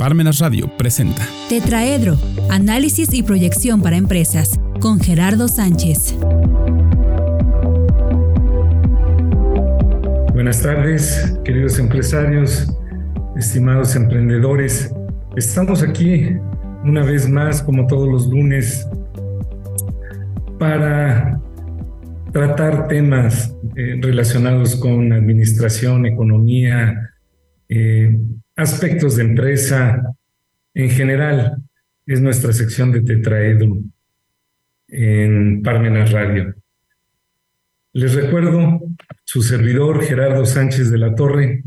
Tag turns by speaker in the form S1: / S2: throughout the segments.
S1: Parmenas Radio presenta
S2: Tetraedro, análisis y proyección para empresas, con Gerardo Sánchez.
S3: Buenas tardes, queridos empresarios, estimados emprendedores. Estamos aquí una vez más, como todos los lunes, para tratar temas eh, relacionados con administración, economía, eh, aspectos de empresa en general. Es nuestra sección de Tetraedro en Parmenas Radio. Les recuerdo, su servidor Gerardo Sánchez de la Torre,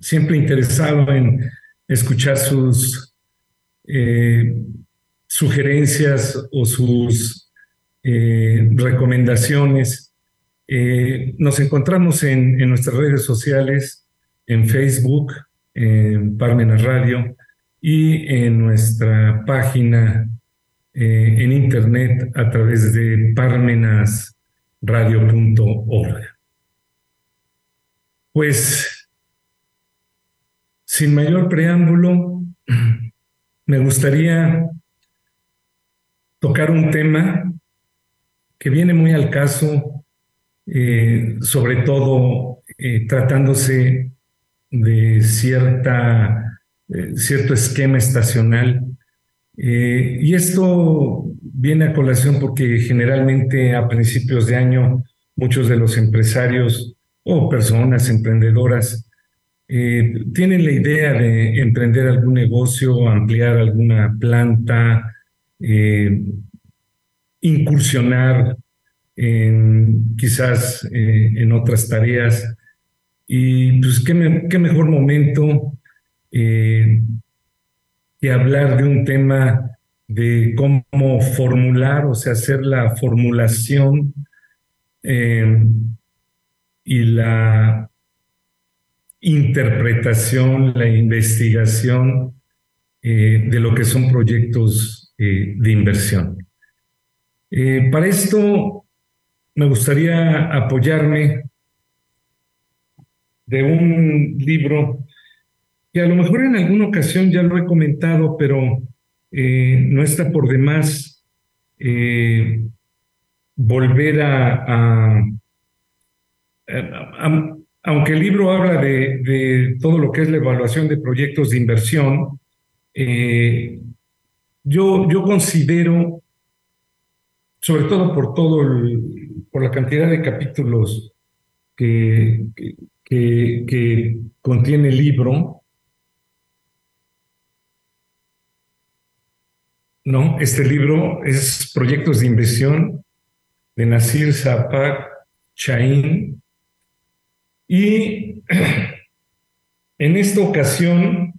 S3: siempre interesado en escuchar sus eh, sugerencias o sus eh, recomendaciones. Eh, nos encontramos en, en nuestras redes sociales, en Facebook, en Parmenas Radio y en nuestra página eh, en internet a través de parmenasradio.org. Pues, sin mayor preámbulo, me gustaría tocar un tema que viene muy al caso, eh, sobre todo eh, tratándose de cierta, eh, cierto esquema estacional. Eh, y esto viene a colación porque generalmente a principios de año muchos de los empresarios o personas emprendedoras eh, tienen la idea de emprender algún negocio, ampliar alguna planta, incursionar en, quizás en otras tareas y pues qué, mejor momento eh, que hablar de un tema de cómo formular, o sea, hacer la formulación eh, y la interpretación, la investigación eh, de lo que son proyectos de inversión. para esto me gustaría apoyarme de un libro que a lo mejor en alguna ocasión ya lo he comentado, pero eh, no está por demás eh, volver a, aunque el libro habla de, todo lo que es la evaluación de proyectos de inversión, eh, yo, yo considero, sobre todo por todo por la cantidad de capítulos que, que, contiene el libro. No, este libro es Proyectos de Inversión de Nasir Zapak Chain. Y en esta ocasión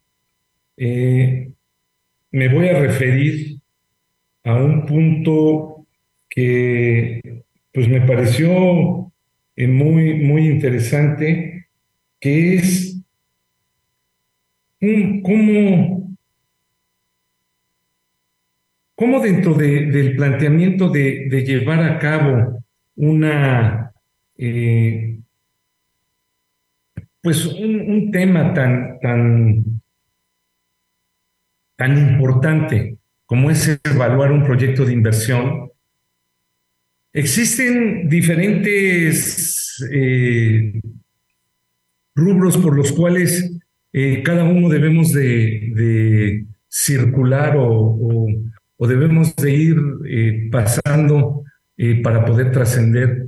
S3: eh, me voy a referir a un punto que pues me pareció eh, muy, muy interesante que es cómo, cómo dentro del planteamiento de, llevar a cabo una, eh, pues un, tema tan, tan, tan importante como es evaluar un proyecto de inversión, existen diferentes eh, rubros por los cuales eh, cada uno debemos de, circular o, debemos de ir eh, pasando para poder trascender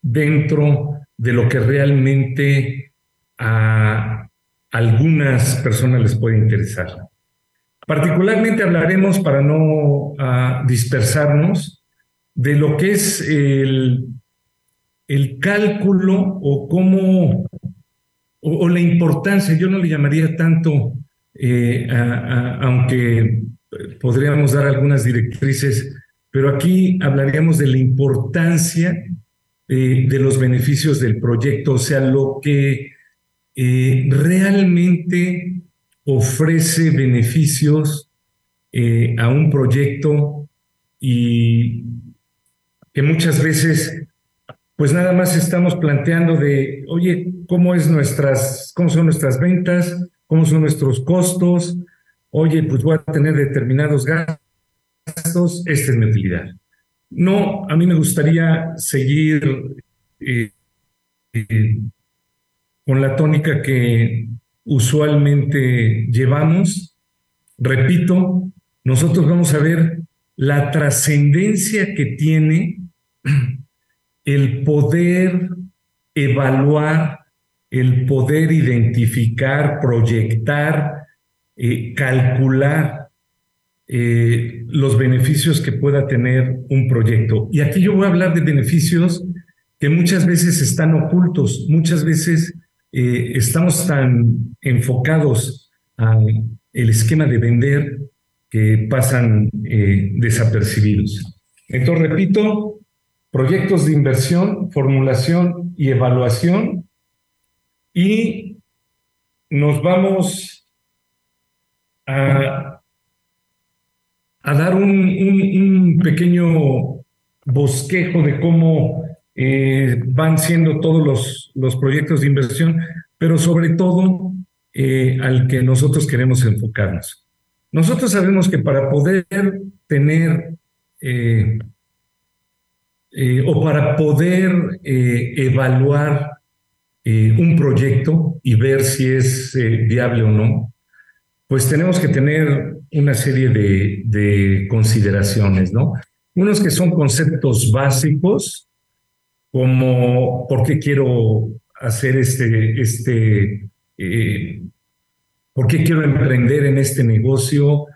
S3: dentro de lo que realmente a algunas personas les puede interesar. Particularmente hablaremos, para no ah, dispersarnos, de lo que es el, el cálculo o cómo o, la importancia, yo no le llamaría tanto, eh, aunque podríamos dar algunas directrices, pero aquí hablaríamos de la importancia eh, de los beneficios del proyecto, o sea, lo que eh, realmente ofrece beneficios a un proyecto y que muchas veces pues nada más estamos planteando de, oye, ¿cómo, es nuestras, cómo son nuestras ventas? ¿Cómo son nuestros costos? oye, pues voy a tener determinados gastos, esta es mi utilidad. No, a mí me gustaría seguir eh, con la tónica que usualmente llevamos. Repito, nosotros vamos a ver la trascendencia que tiene el poder evaluar, el poder identificar, proyectar, eh, calcular eh, los beneficios que pueda tener un proyecto. Y aquí yo voy a hablar de beneficios que muchas veces están ocultos, muchas veces eh, estamos tan enfocados al esquema de vender que pasan desapercibidos. Entonces, repito, proyectos de inversión, formulación y evaluación. Y nos vamos a, dar un, pequeño bosquejo de cómo eh, van siendo todos los, los, proyectos de inversión, pero sobre todo eh, al que nosotros queremos enfocarnos. Nosotros sabemos que para poder tener eh, eh, o para poder eh, evaluar eh, un proyecto y ver si es viable o no, pues tenemos que tener una serie de, de, consideraciones, ¿no? Unos que son conceptos básicos, como por qué quiero hacer este, este por qué quiero emprender en este negocio,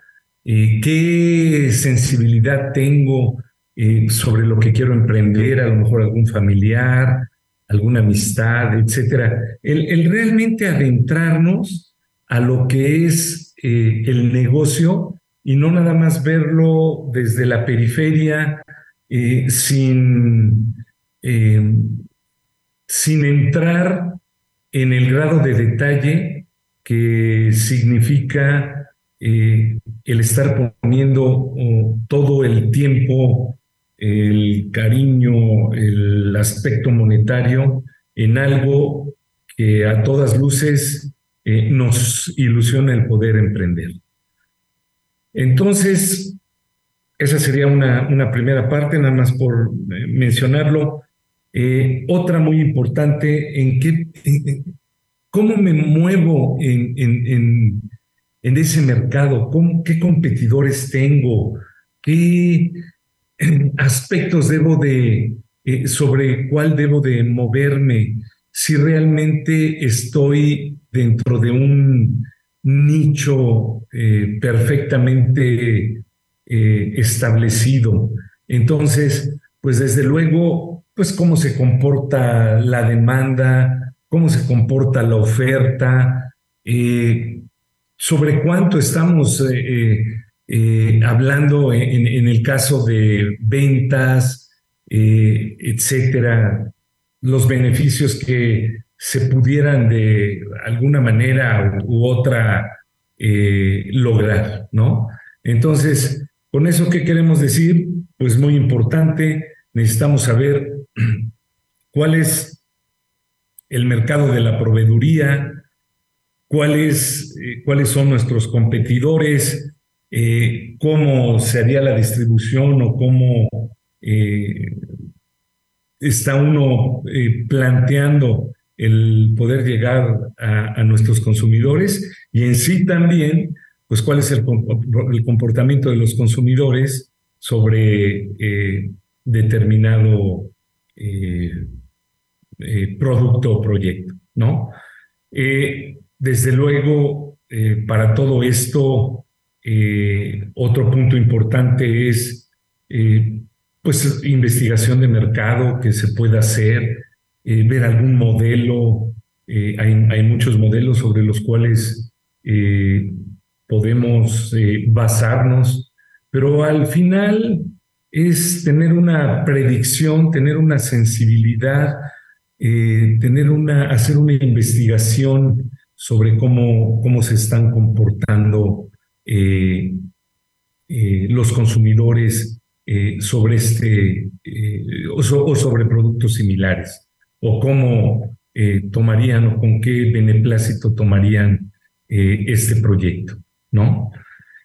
S3: qué sensibilidad tengo eh, sobre lo que quiero emprender, a lo mejor algún familiar, alguna amistad, etcétera. El, realmente adentrarnos a lo que es eh, el negocio y no nada más verlo desde la periferia eh, sin, sin entrar en el grado de detalle que significa el estar poniendo oh, todo el tiempo el cariño, el aspecto monetario en algo que a todas luces eh, nos ilusiona el poder emprender. Entonces, esa sería una, una primera parte, nada más por eh, mencionarlo. Eh, otra muy importante, en qué, cómo me muevo en, en, en, ese mercado, ¿Cómo, qué competidores tengo, qué, aspectos debo de, eh, sobre cuál debo de moverme, si realmente estoy dentro de un nicho eh, perfectamente eh, establecido. Entonces, pues desde luego, pues cómo se comporta la demanda, cómo se comporta la oferta, sobre cuánto estamos eh, hablando en, el caso de ventas, eh, etcétera, los beneficios que se pudieran de alguna manera u, otra eh, lograr, ¿no? Entonces, con eso, ¿qué queremos decir? Pues muy importante, necesitamos saber cuál es el mercado de la proveeduría, cuáles, cuáles son nuestros competidores, eh, cómo se haría la distribución o cómo eh, está uno eh, planteando el poder llegar a, nuestros consumidores y en sí también, pues cuál es el, el comportamiento de los consumidores sobre determinado producto o proyecto, ¿no? desde luego, para todo esto, eh, otro punto importante es eh, pues investigación de mercado que se pueda hacer, eh, ver algún modelo. Hay, hay, muchos modelos sobre los cuales podemos basarnos, pero al final es tener una predicción, tener una sensibilidad, tener una, hacer una investigación sobre cómo, cómo se están comportando eh, eh, los consumidores eh, sobre este o, sobre productos similares o cómo tomarían o con qué beneplácito tomarían este proyecto, ¿no?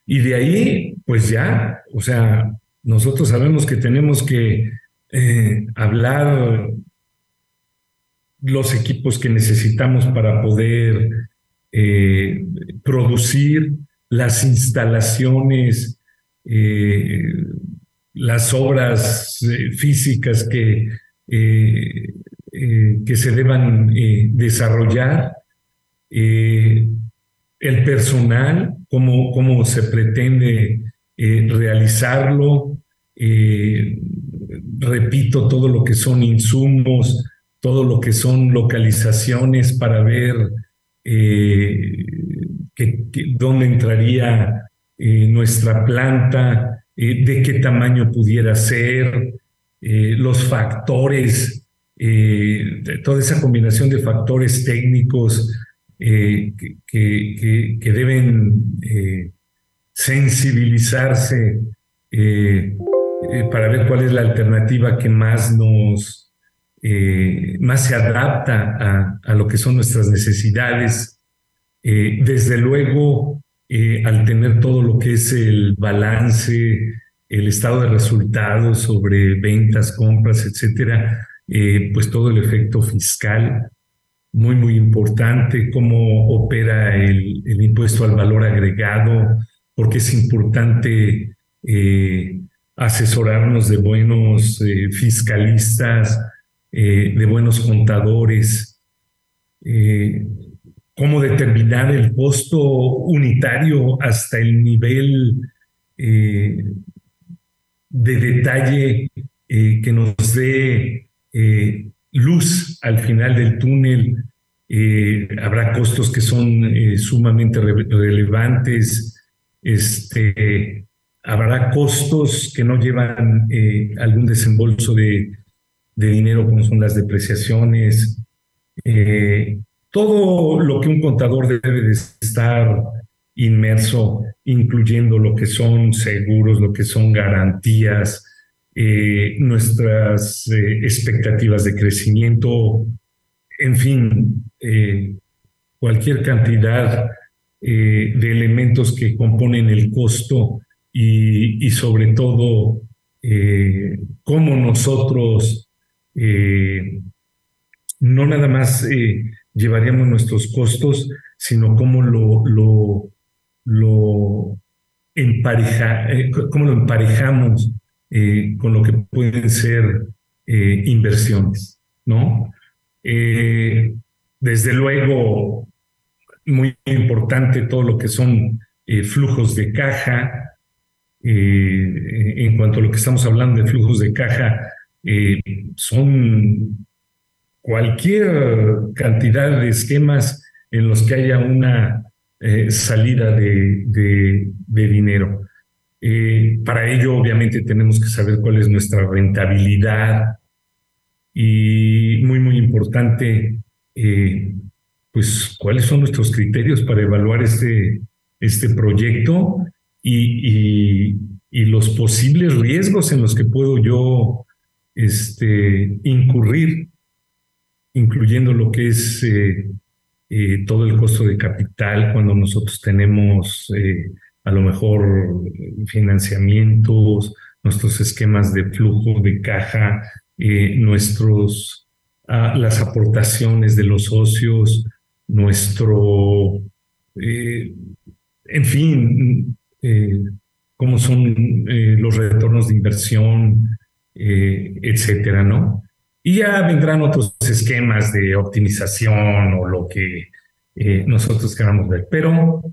S3: Y de ahí, pues ya, o sea, nosotros sabemos que tenemos que eh, hablar los equipos que necesitamos para poder producir las instalaciones, eh, las obras físicas que, que se deban desarrollar, el personal, cómo, se pretende realizarlo, repito, todo lo que son insumos, todo lo que son localizaciones para ver eh, dónde entraría eh, nuestra planta, eh, de qué tamaño pudiera ser, los factores, toda esa combinación de factores técnicos que, que, deben sensibilizarse para ver cuál es la alternativa que más nos eh, más se adapta a, lo que son nuestras necesidades. Eh, desde luego, eh, al tener todo lo que es el balance, el estado de resultados sobre ventas, compras, etcétera, pues todo el efecto fiscal, muy, muy importante, cómo opera el, impuesto al valor agregado, porque es importante asesorarnos de buenos fiscalistas, eh, de buenos contadores, eh, cómo determinar el costo unitario hasta el nivel eh, de detalle que nos dé luz al final del túnel. habrá costos que son sumamente relevantes. Este, habrá costos que no llevan algún desembolso de dinero como son las depreciaciones, eh, todo lo que un contador debe de estar inmerso, incluyendo lo que son seguros, lo que son garantías, eh, nuestras eh, expectativas de crecimiento, en fin, cualquier cantidad de elementos que componen el costo y, y sobre todo cómo nosotros eh, no nada más eh, llevaríamos nuestros costos, sino cómo lo, lo, lo, empareja, eh, cómo lo emparejamos con lo que pueden ser inversiones, ¿no? desde luego, muy importante todo lo que son flujos de caja. en cuanto a lo que estamos hablando de flujos de caja, eh, son cualquier cantidad de esquemas en los que haya una eh, salida de, dinero. Eh, para ello, obviamente, tenemos que saber cuál es nuestra rentabilidad y muy, muy importante, pues cuáles son nuestros criterios para evaluar este, este proyecto y, y los posibles riesgos en los que puedo yo este, incurrir, incluyendo lo que es eh, eh, todo el costo de capital cuando nosotros tenemos eh, a lo mejor financiamientos, nuestros esquemas de flujo de caja, nuestros, ah, las aportaciones de los socios, nuestro, en fin, cómo son los retornos de inversión, eh, etcétera, ¿no? Y ya vendrán otros esquemas de optimización o lo que eh, nosotros queramos ver. Pero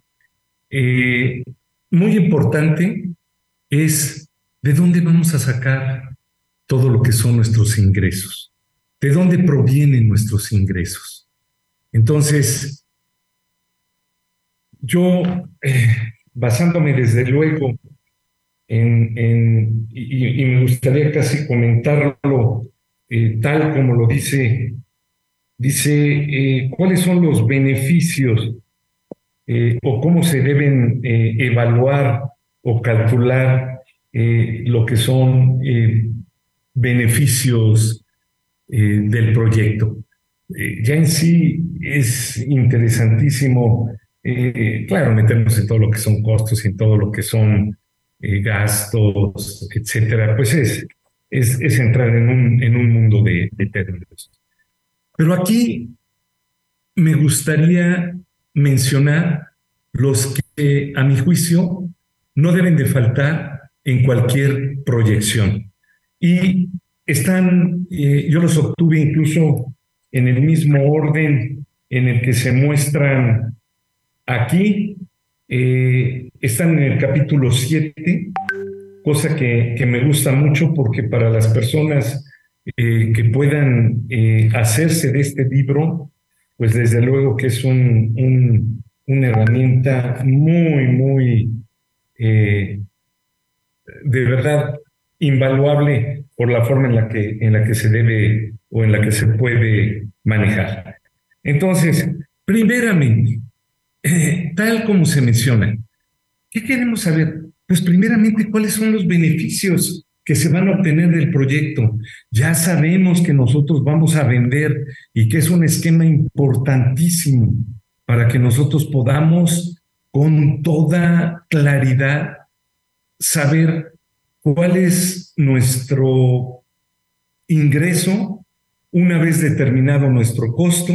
S3: eh, muy importante es de dónde vamos a sacar todo lo que son nuestros ingresos, de dónde provienen nuestros ingresos. Entonces, yo, basándome desde luego en, y, me gustaría casi comentarlo eh, tal como lo dice, dice eh, cuáles son los beneficios eh, o cómo se deben evaluar o calcular lo que son beneficios del proyecto. ya en sí es interesantísimo claro, meternos en todo lo que son costos en todo lo que son gastos, etcétera, pues es, es, entrar en un, en un mundo de, términos. Pero aquí me gustaría mencionar los que, a mi juicio, no deben de faltar en cualquier proyección. Y están, eh, yo los obtuve incluso en el mismo orden en el que se muestran aquí. Eh, están en el capítulo 7, cosa que, que, me gusta mucho porque para las personas eh, que puedan hacerse de este libro, pues desde luego que es un, un, una herramienta muy, muy, de verdad, invaluable por la forma en la que, en la que se debe o en la que se puede manejar. Entonces, primeramente, eh, tal como se menciona, ¿qué queremos saber? Pues primeramente, ¿cuáles son los beneficios que se van a obtener del proyecto? Ya sabemos que nosotros vamos a vender y que es un esquema importantísimo para que nosotros podamos con toda claridad saber cuál es nuestro ingreso una vez determinado nuestro costo,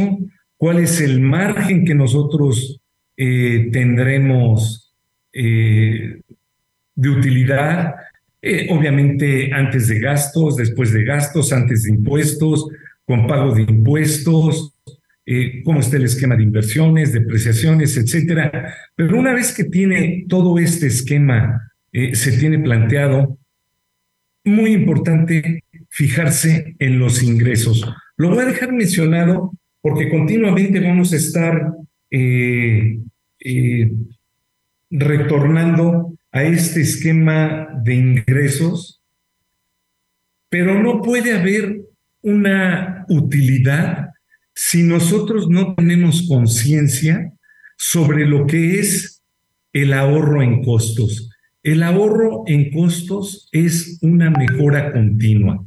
S3: cuál es el margen que nosotros eh, tendremos eh, de utilidad, eh, obviamente antes de gastos, después de gastos, antes de impuestos, con pago de impuestos, cómo está el esquema de inversiones, depreciaciones, etcétera. Pero una vez que tiene todo este esquema, se tiene planteado, muy importante fijarse en los ingresos. Lo voy a dejar mencionado porque continuamente vamos a estar eh, eh, retornando a este esquema de ingresos, pero no puede haber una utilidad si nosotros no tenemos conciencia sobre lo que es el ahorro en costos. El ahorro en costos es una mejora continua.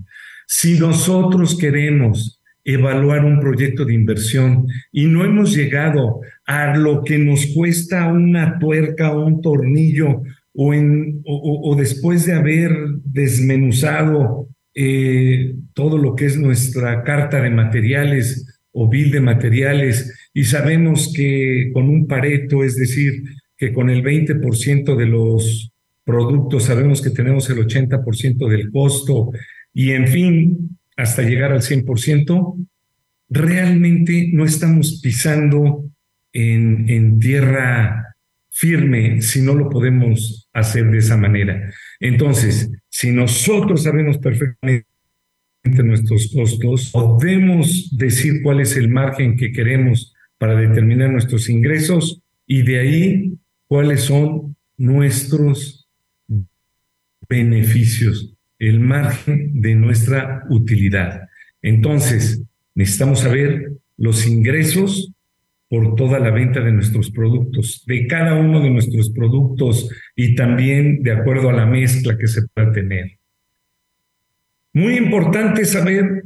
S3: Si nosotros queremos evaluar un proyecto de inversión y no hemos llegado a lo que nos cuesta una tuerca o un tornillo o, en, o, después de haber desmenuzado eh, todo lo que es nuestra carta de materiales o bill de materiales y sabemos que con un pareto, es decir, que con el 20% de los productos, sabemos que tenemos el 80% del costo y en fin, hasta llegar al 100%, realmente no estamos pisando en, en tierra firme si no lo podemos hacer de esa manera. Entonces, si nosotros sabemos perfectamente nuestros costos, podemos decir cuál es el margen que queremos para determinar nuestros ingresos y de ahí cuáles son nuestros beneficios, el margen de nuestra utilidad. Entonces, necesitamos saber los ingresos por toda la venta de nuestros productos, de cada uno de nuestros productos y también de acuerdo a la mezcla que se pueda tener. Muy importante saber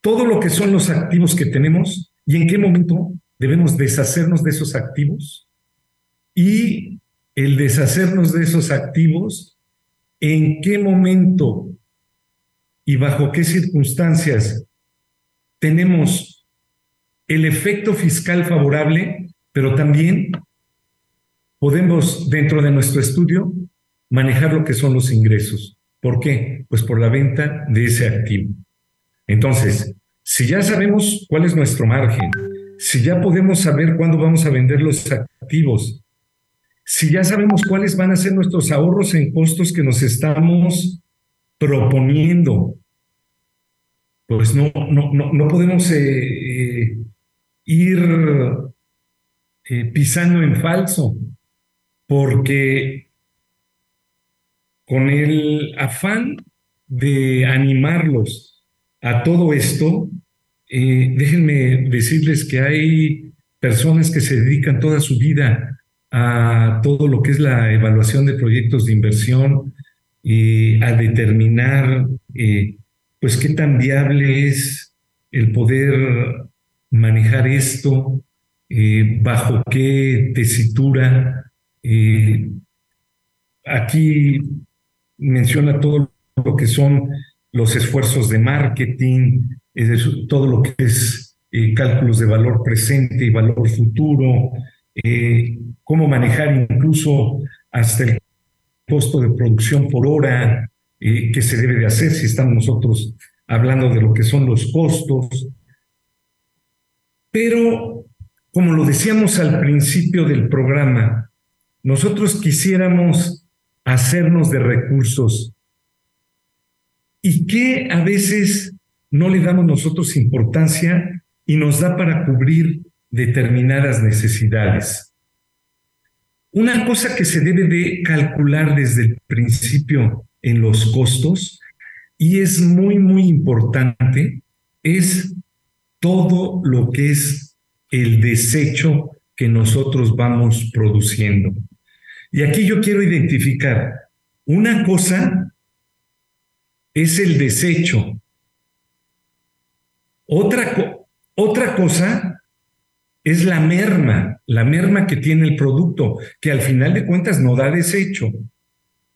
S3: todo lo que son los activos que tenemos y en qué momento debemos deshacernos de esos activos y el deshacernos de esos activos en qué momento y bajo qué circunstancias tenemos el efecto fiscal favorable, pero también podemos dentro de nuestro estudio manejar lo que son los ingresos. ¿Por qué? Pues por la venta de ese activo. Entonces, si ya sabemos cuál es nuestro margen, si ya podemos saber cuándo vamos a vender los activos, si ya sabemos cuáles van a ser nuestros ahorros en costos que nos estamos proponiendo, pues no, no, no, podemos eh, eh, ir eh, pisando en falso, porque con el afán de animarlos a todo esto, déjenme decirles que hay personas que se dedican toda su vida a todo lo que es la evaluación de proyectos de inversión y a determinar eh, pues qué tan viable es el poder manejar esto, eh, bajo qué tesitura. Eh, aquí menciona todo lo que son los esfuerzos de marketing, todo lo que es eh, cálculos de valor presente y valor futuro, cómo manejar incluso hasta el costo de producción por hora, que se debe de hacer si estamos nosotros hablando de lo que son los costos. Pero, como lo decíamos al principio del programa, nosotros quisiéramos hacernos de recursos y que a veces no le damos nosotros importancia y nos da para cubrir determinadas necesidades. Una cosa que se debe de calcular desde el principio en los costos y es muy, muy importante, es todo lo que es el desecho que nosotros vamos produciendo. Y aquí yo quiero identificar, una cosa es el desecho, otra, otra cosa es la merma, la merma que tiene el producto, que al final de cuentas no da desecho.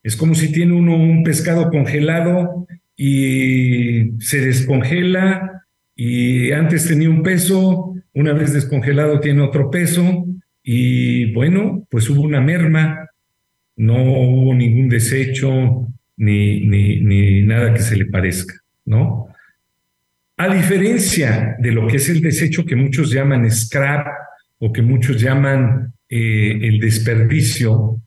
S3: Es como si tiene uno un pescado congelado y se descongela y antes tenía un peso, una vez descongelado tiene otro peso y bueno, pues hubo una merma, no hubo ningún desecho ni, ni, nada que se le parezca, ¿no? A diferencia de lo que es el desecho que muchos llaman scrap o que muchos llaman eh, el desperdicio,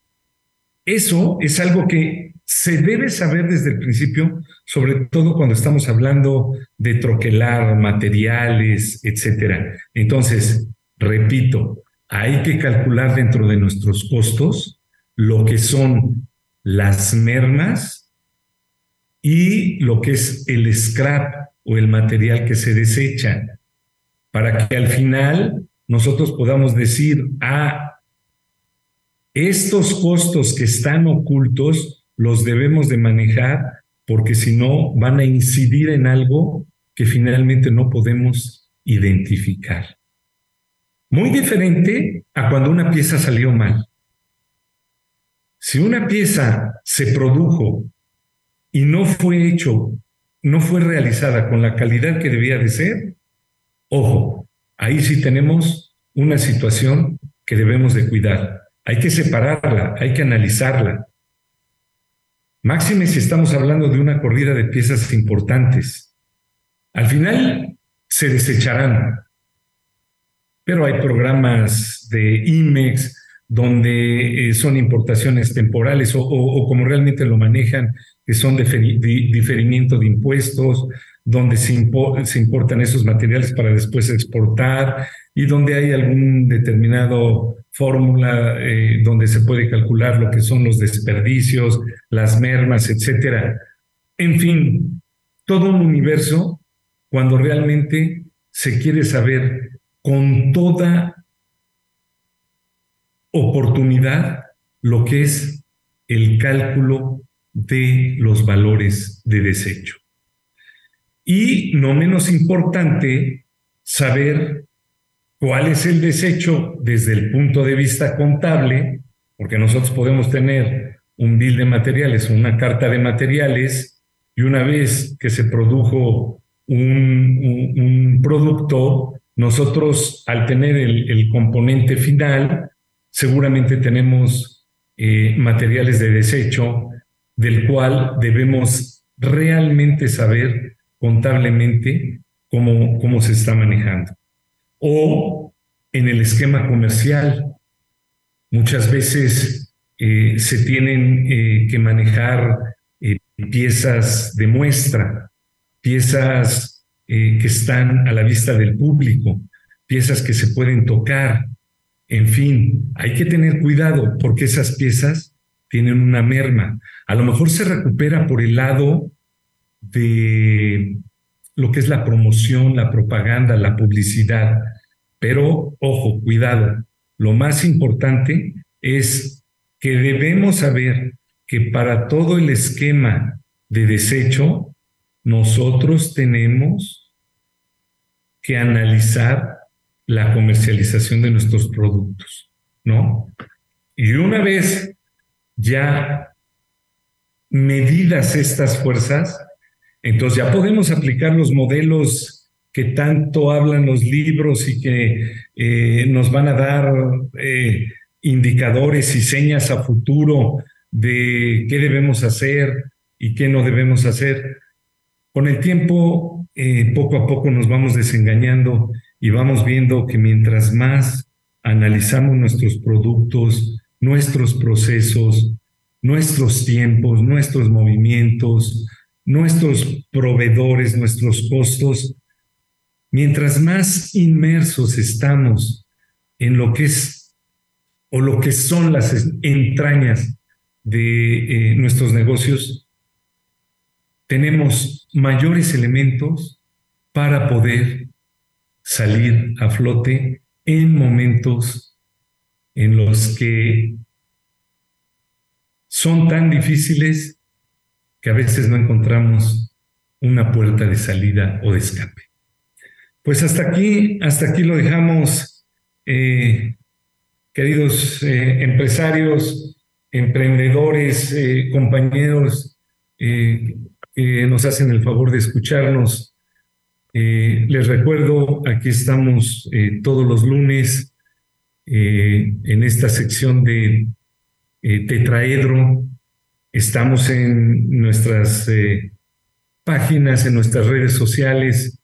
S3: eso es algo que se debe saber desde el principio, sobre todo cuando estamos hablando de troquelar materiales, etcétera. Entonces, repito, hay que calcular dentro de nuestros costos lo que son las mermas y lo que es el scrap o el material que se desecha, para que al final nosotros podamos decir, ah, estos costos que están ocultos los debemos de manejar porque si no van a incidir en algo que finalmente no podemos identificar. Muy diferente a cuando una pieza salió mal. Si una pieza se produjo y no fue hecho, no fue realizada con la calidad que debía de ser, ojo, ahí sí tenemos una situación que debemos de cuidar. Hay que separarla, hay que analizarla, Máxime si estamos hablando de una corrida de piezas importantes. Al final se desecharán, pero hay programas de IMEX donde eh, son importaciones temporales o, como realmente lo manejan, que son diferimiento de impuestos, donde se, se importan esos materiales para después exportar y donde hay algún determinado fórmula eh, donde se puede calcular lo que son los desperdicios, las mermas, etcétera. En fin, todo un universo cuando realmente se quiere saber con toda oportunidad lo que es el cálculo de los valores de desecho. Y no menos importante, saber cuál es el desecho desde el punto de vista contable, porque nosotros podemos tener un bill de materiales una carta de materiales y una vez que se produjo un, producto, nosotros al tener el, componente final, seguramente tenemos eh, materiales de desecho del cual debemos realmente saber contablemente cómo, cómo se está manejando o en el esquema comercial. Muchas veces eh, se tienen eh, que manejar eh, piezas de muestra, piezas que están a la vista del público, piezas que se pueden tocar. En fin, hay que tener cuidado porque esas piezas tienen una merma. A lo mejor se recupera por el lado de lo que es la promoción, la propaganda, la publicidad. Pero, ojo, cuidado, lo más importante es que debemos saber que para todo el esquema de desecho, nosotros tenemos que analizar la comercialización de nuestros productos, ¿no? Y una vez ya medidas estas fuerzas, entonces ya podemos aplicar los modelos que tanto hablan los libros y que eh, nos van a dar eh, indicadores y señas a futuro de qué debemos hacer y qué no debemos hacer. Con el tiempo, eh, poco a poco nos vamos desengañando y vamos viendo que mientras más analizamos nuestros productos, nuestros procesos, nuestros tiempos, nuestros movimientos, nuestros proveedores, nuestros costos, mientras más inmersos estamos en lo que es o lo que son las entrañas de eh, nuestros negocios, tenemos mayores elementos para poder salir a flote en momentos en los que son tan difíciles que a veces no encontramos una puerta de salida o de escape. Pues hasta aquí, hasta aquí lo dejamos, eh, queridos eh, empresarios, emprendedores, eh, compañeros que nos hacen el favor de escucharnos. les recuerdo, aquí estamos todos los lunes en esta sección de Tetraedro. Estamos en nuestras páginas, en nuestras redes sociales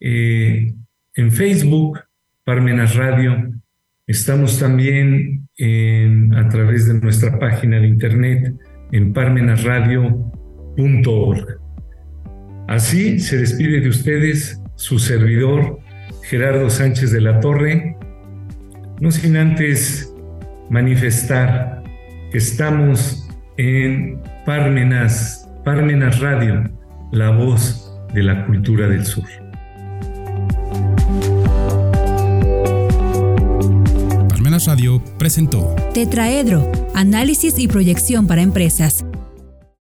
S3: eh, en Facebook, Parmenas Radio. Estamos también a través de nuestra página de internet en parmenasradio.org. Así se despide de ustedes su servidor Gerardo Sánchez de la Torre, no sin antes manifestar que estamos en Parmenas, Parmenas Radio, la voz de la cultura del sur.
S1: Radio presentó
S2: Tetraedro, análisis y proyección para empresas,